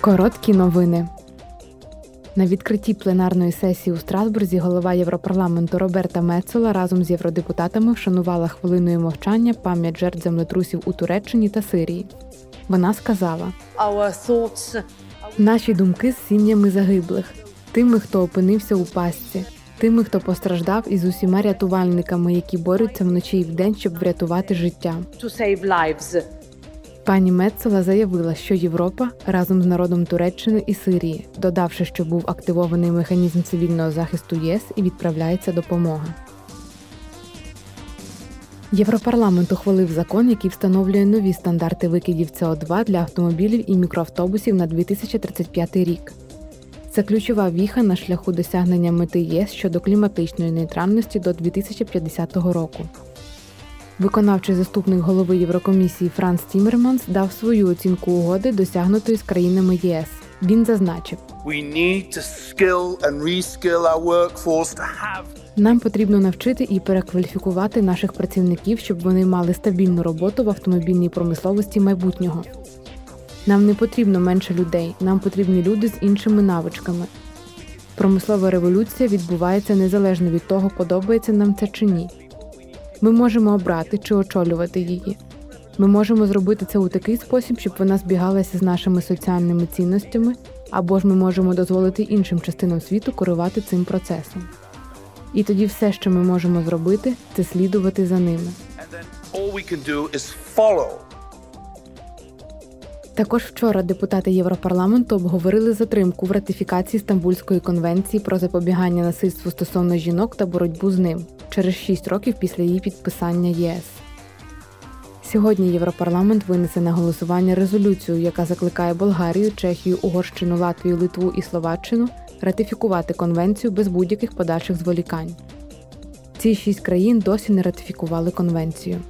Короткі новини. На відкритті пленарної сесії у Страсбурзі голова Європарламенту Роберта Мецола разом з євродепутатами вшанувала хвилиною мовчання пам'ять жертв землетрусів у Туреччині та Сирії. Вона сказала: Наші думки з сім'ями загиблих, тими, хто опинився у пастці, тими, хто постраждав, і з усіма рятувальниками, які борються вночі і вдень, щоб врятувати життя. Пані Мецела заявила, що Європа разом з народом Туреччини і Сирії, додавши, що був активований механізм цивільного захисту ЄС і відправляється допомога. Європарламент ухвалив закон, який встановлює нові стандарти викидів СО2 для автомобілів і мікроавтобусів на 2035 рік. Це ключова віха на шляху досягнення мети ЄС щодо кліматичної нейтральності до 2050 року. Виконавчий заступник голови Єврокомісії Франц Тімерманс дав свою оцінку угоди, досягнутої з країнами ЄС. Він зазначив: нам потрібно навчити і перекваліфікувати наших працівників, щоб вони мали стабільну роботу в автомобільній промисловості майбутнього. Нам не потрібно менше людей, нам потрібні люди з іншими навичками. Промислова революція відбувається незалежно від того, подобається нам це чи ні. Ми можемо обрати чи очолювати її. Ми можемо зробити це у такий спосіб, щоб вона збігалася з нашими соціальними цінностями, або ж ми можемо дозволити іншим частинам світу керувати цим процесом. І тоді все, що ми можемо зробити, це слідувати за ними. Також вчора депутати Європарламенту обговорили затримку в ратифікації Стамбульської конвенції про запобігання насильству стосовно жінок та боротьбу з ним через 6 років після її підписання ЄС. Сьогодні Європарламент винесе на голосування резолюцію, яка закликає Болгарію, Чехію, Угорщину, Латвію, Литву і Словаччину ратифікувати конвенцію без будь-яких подальших зволікань. Ці шість країн досі не ратифікували конвенцію.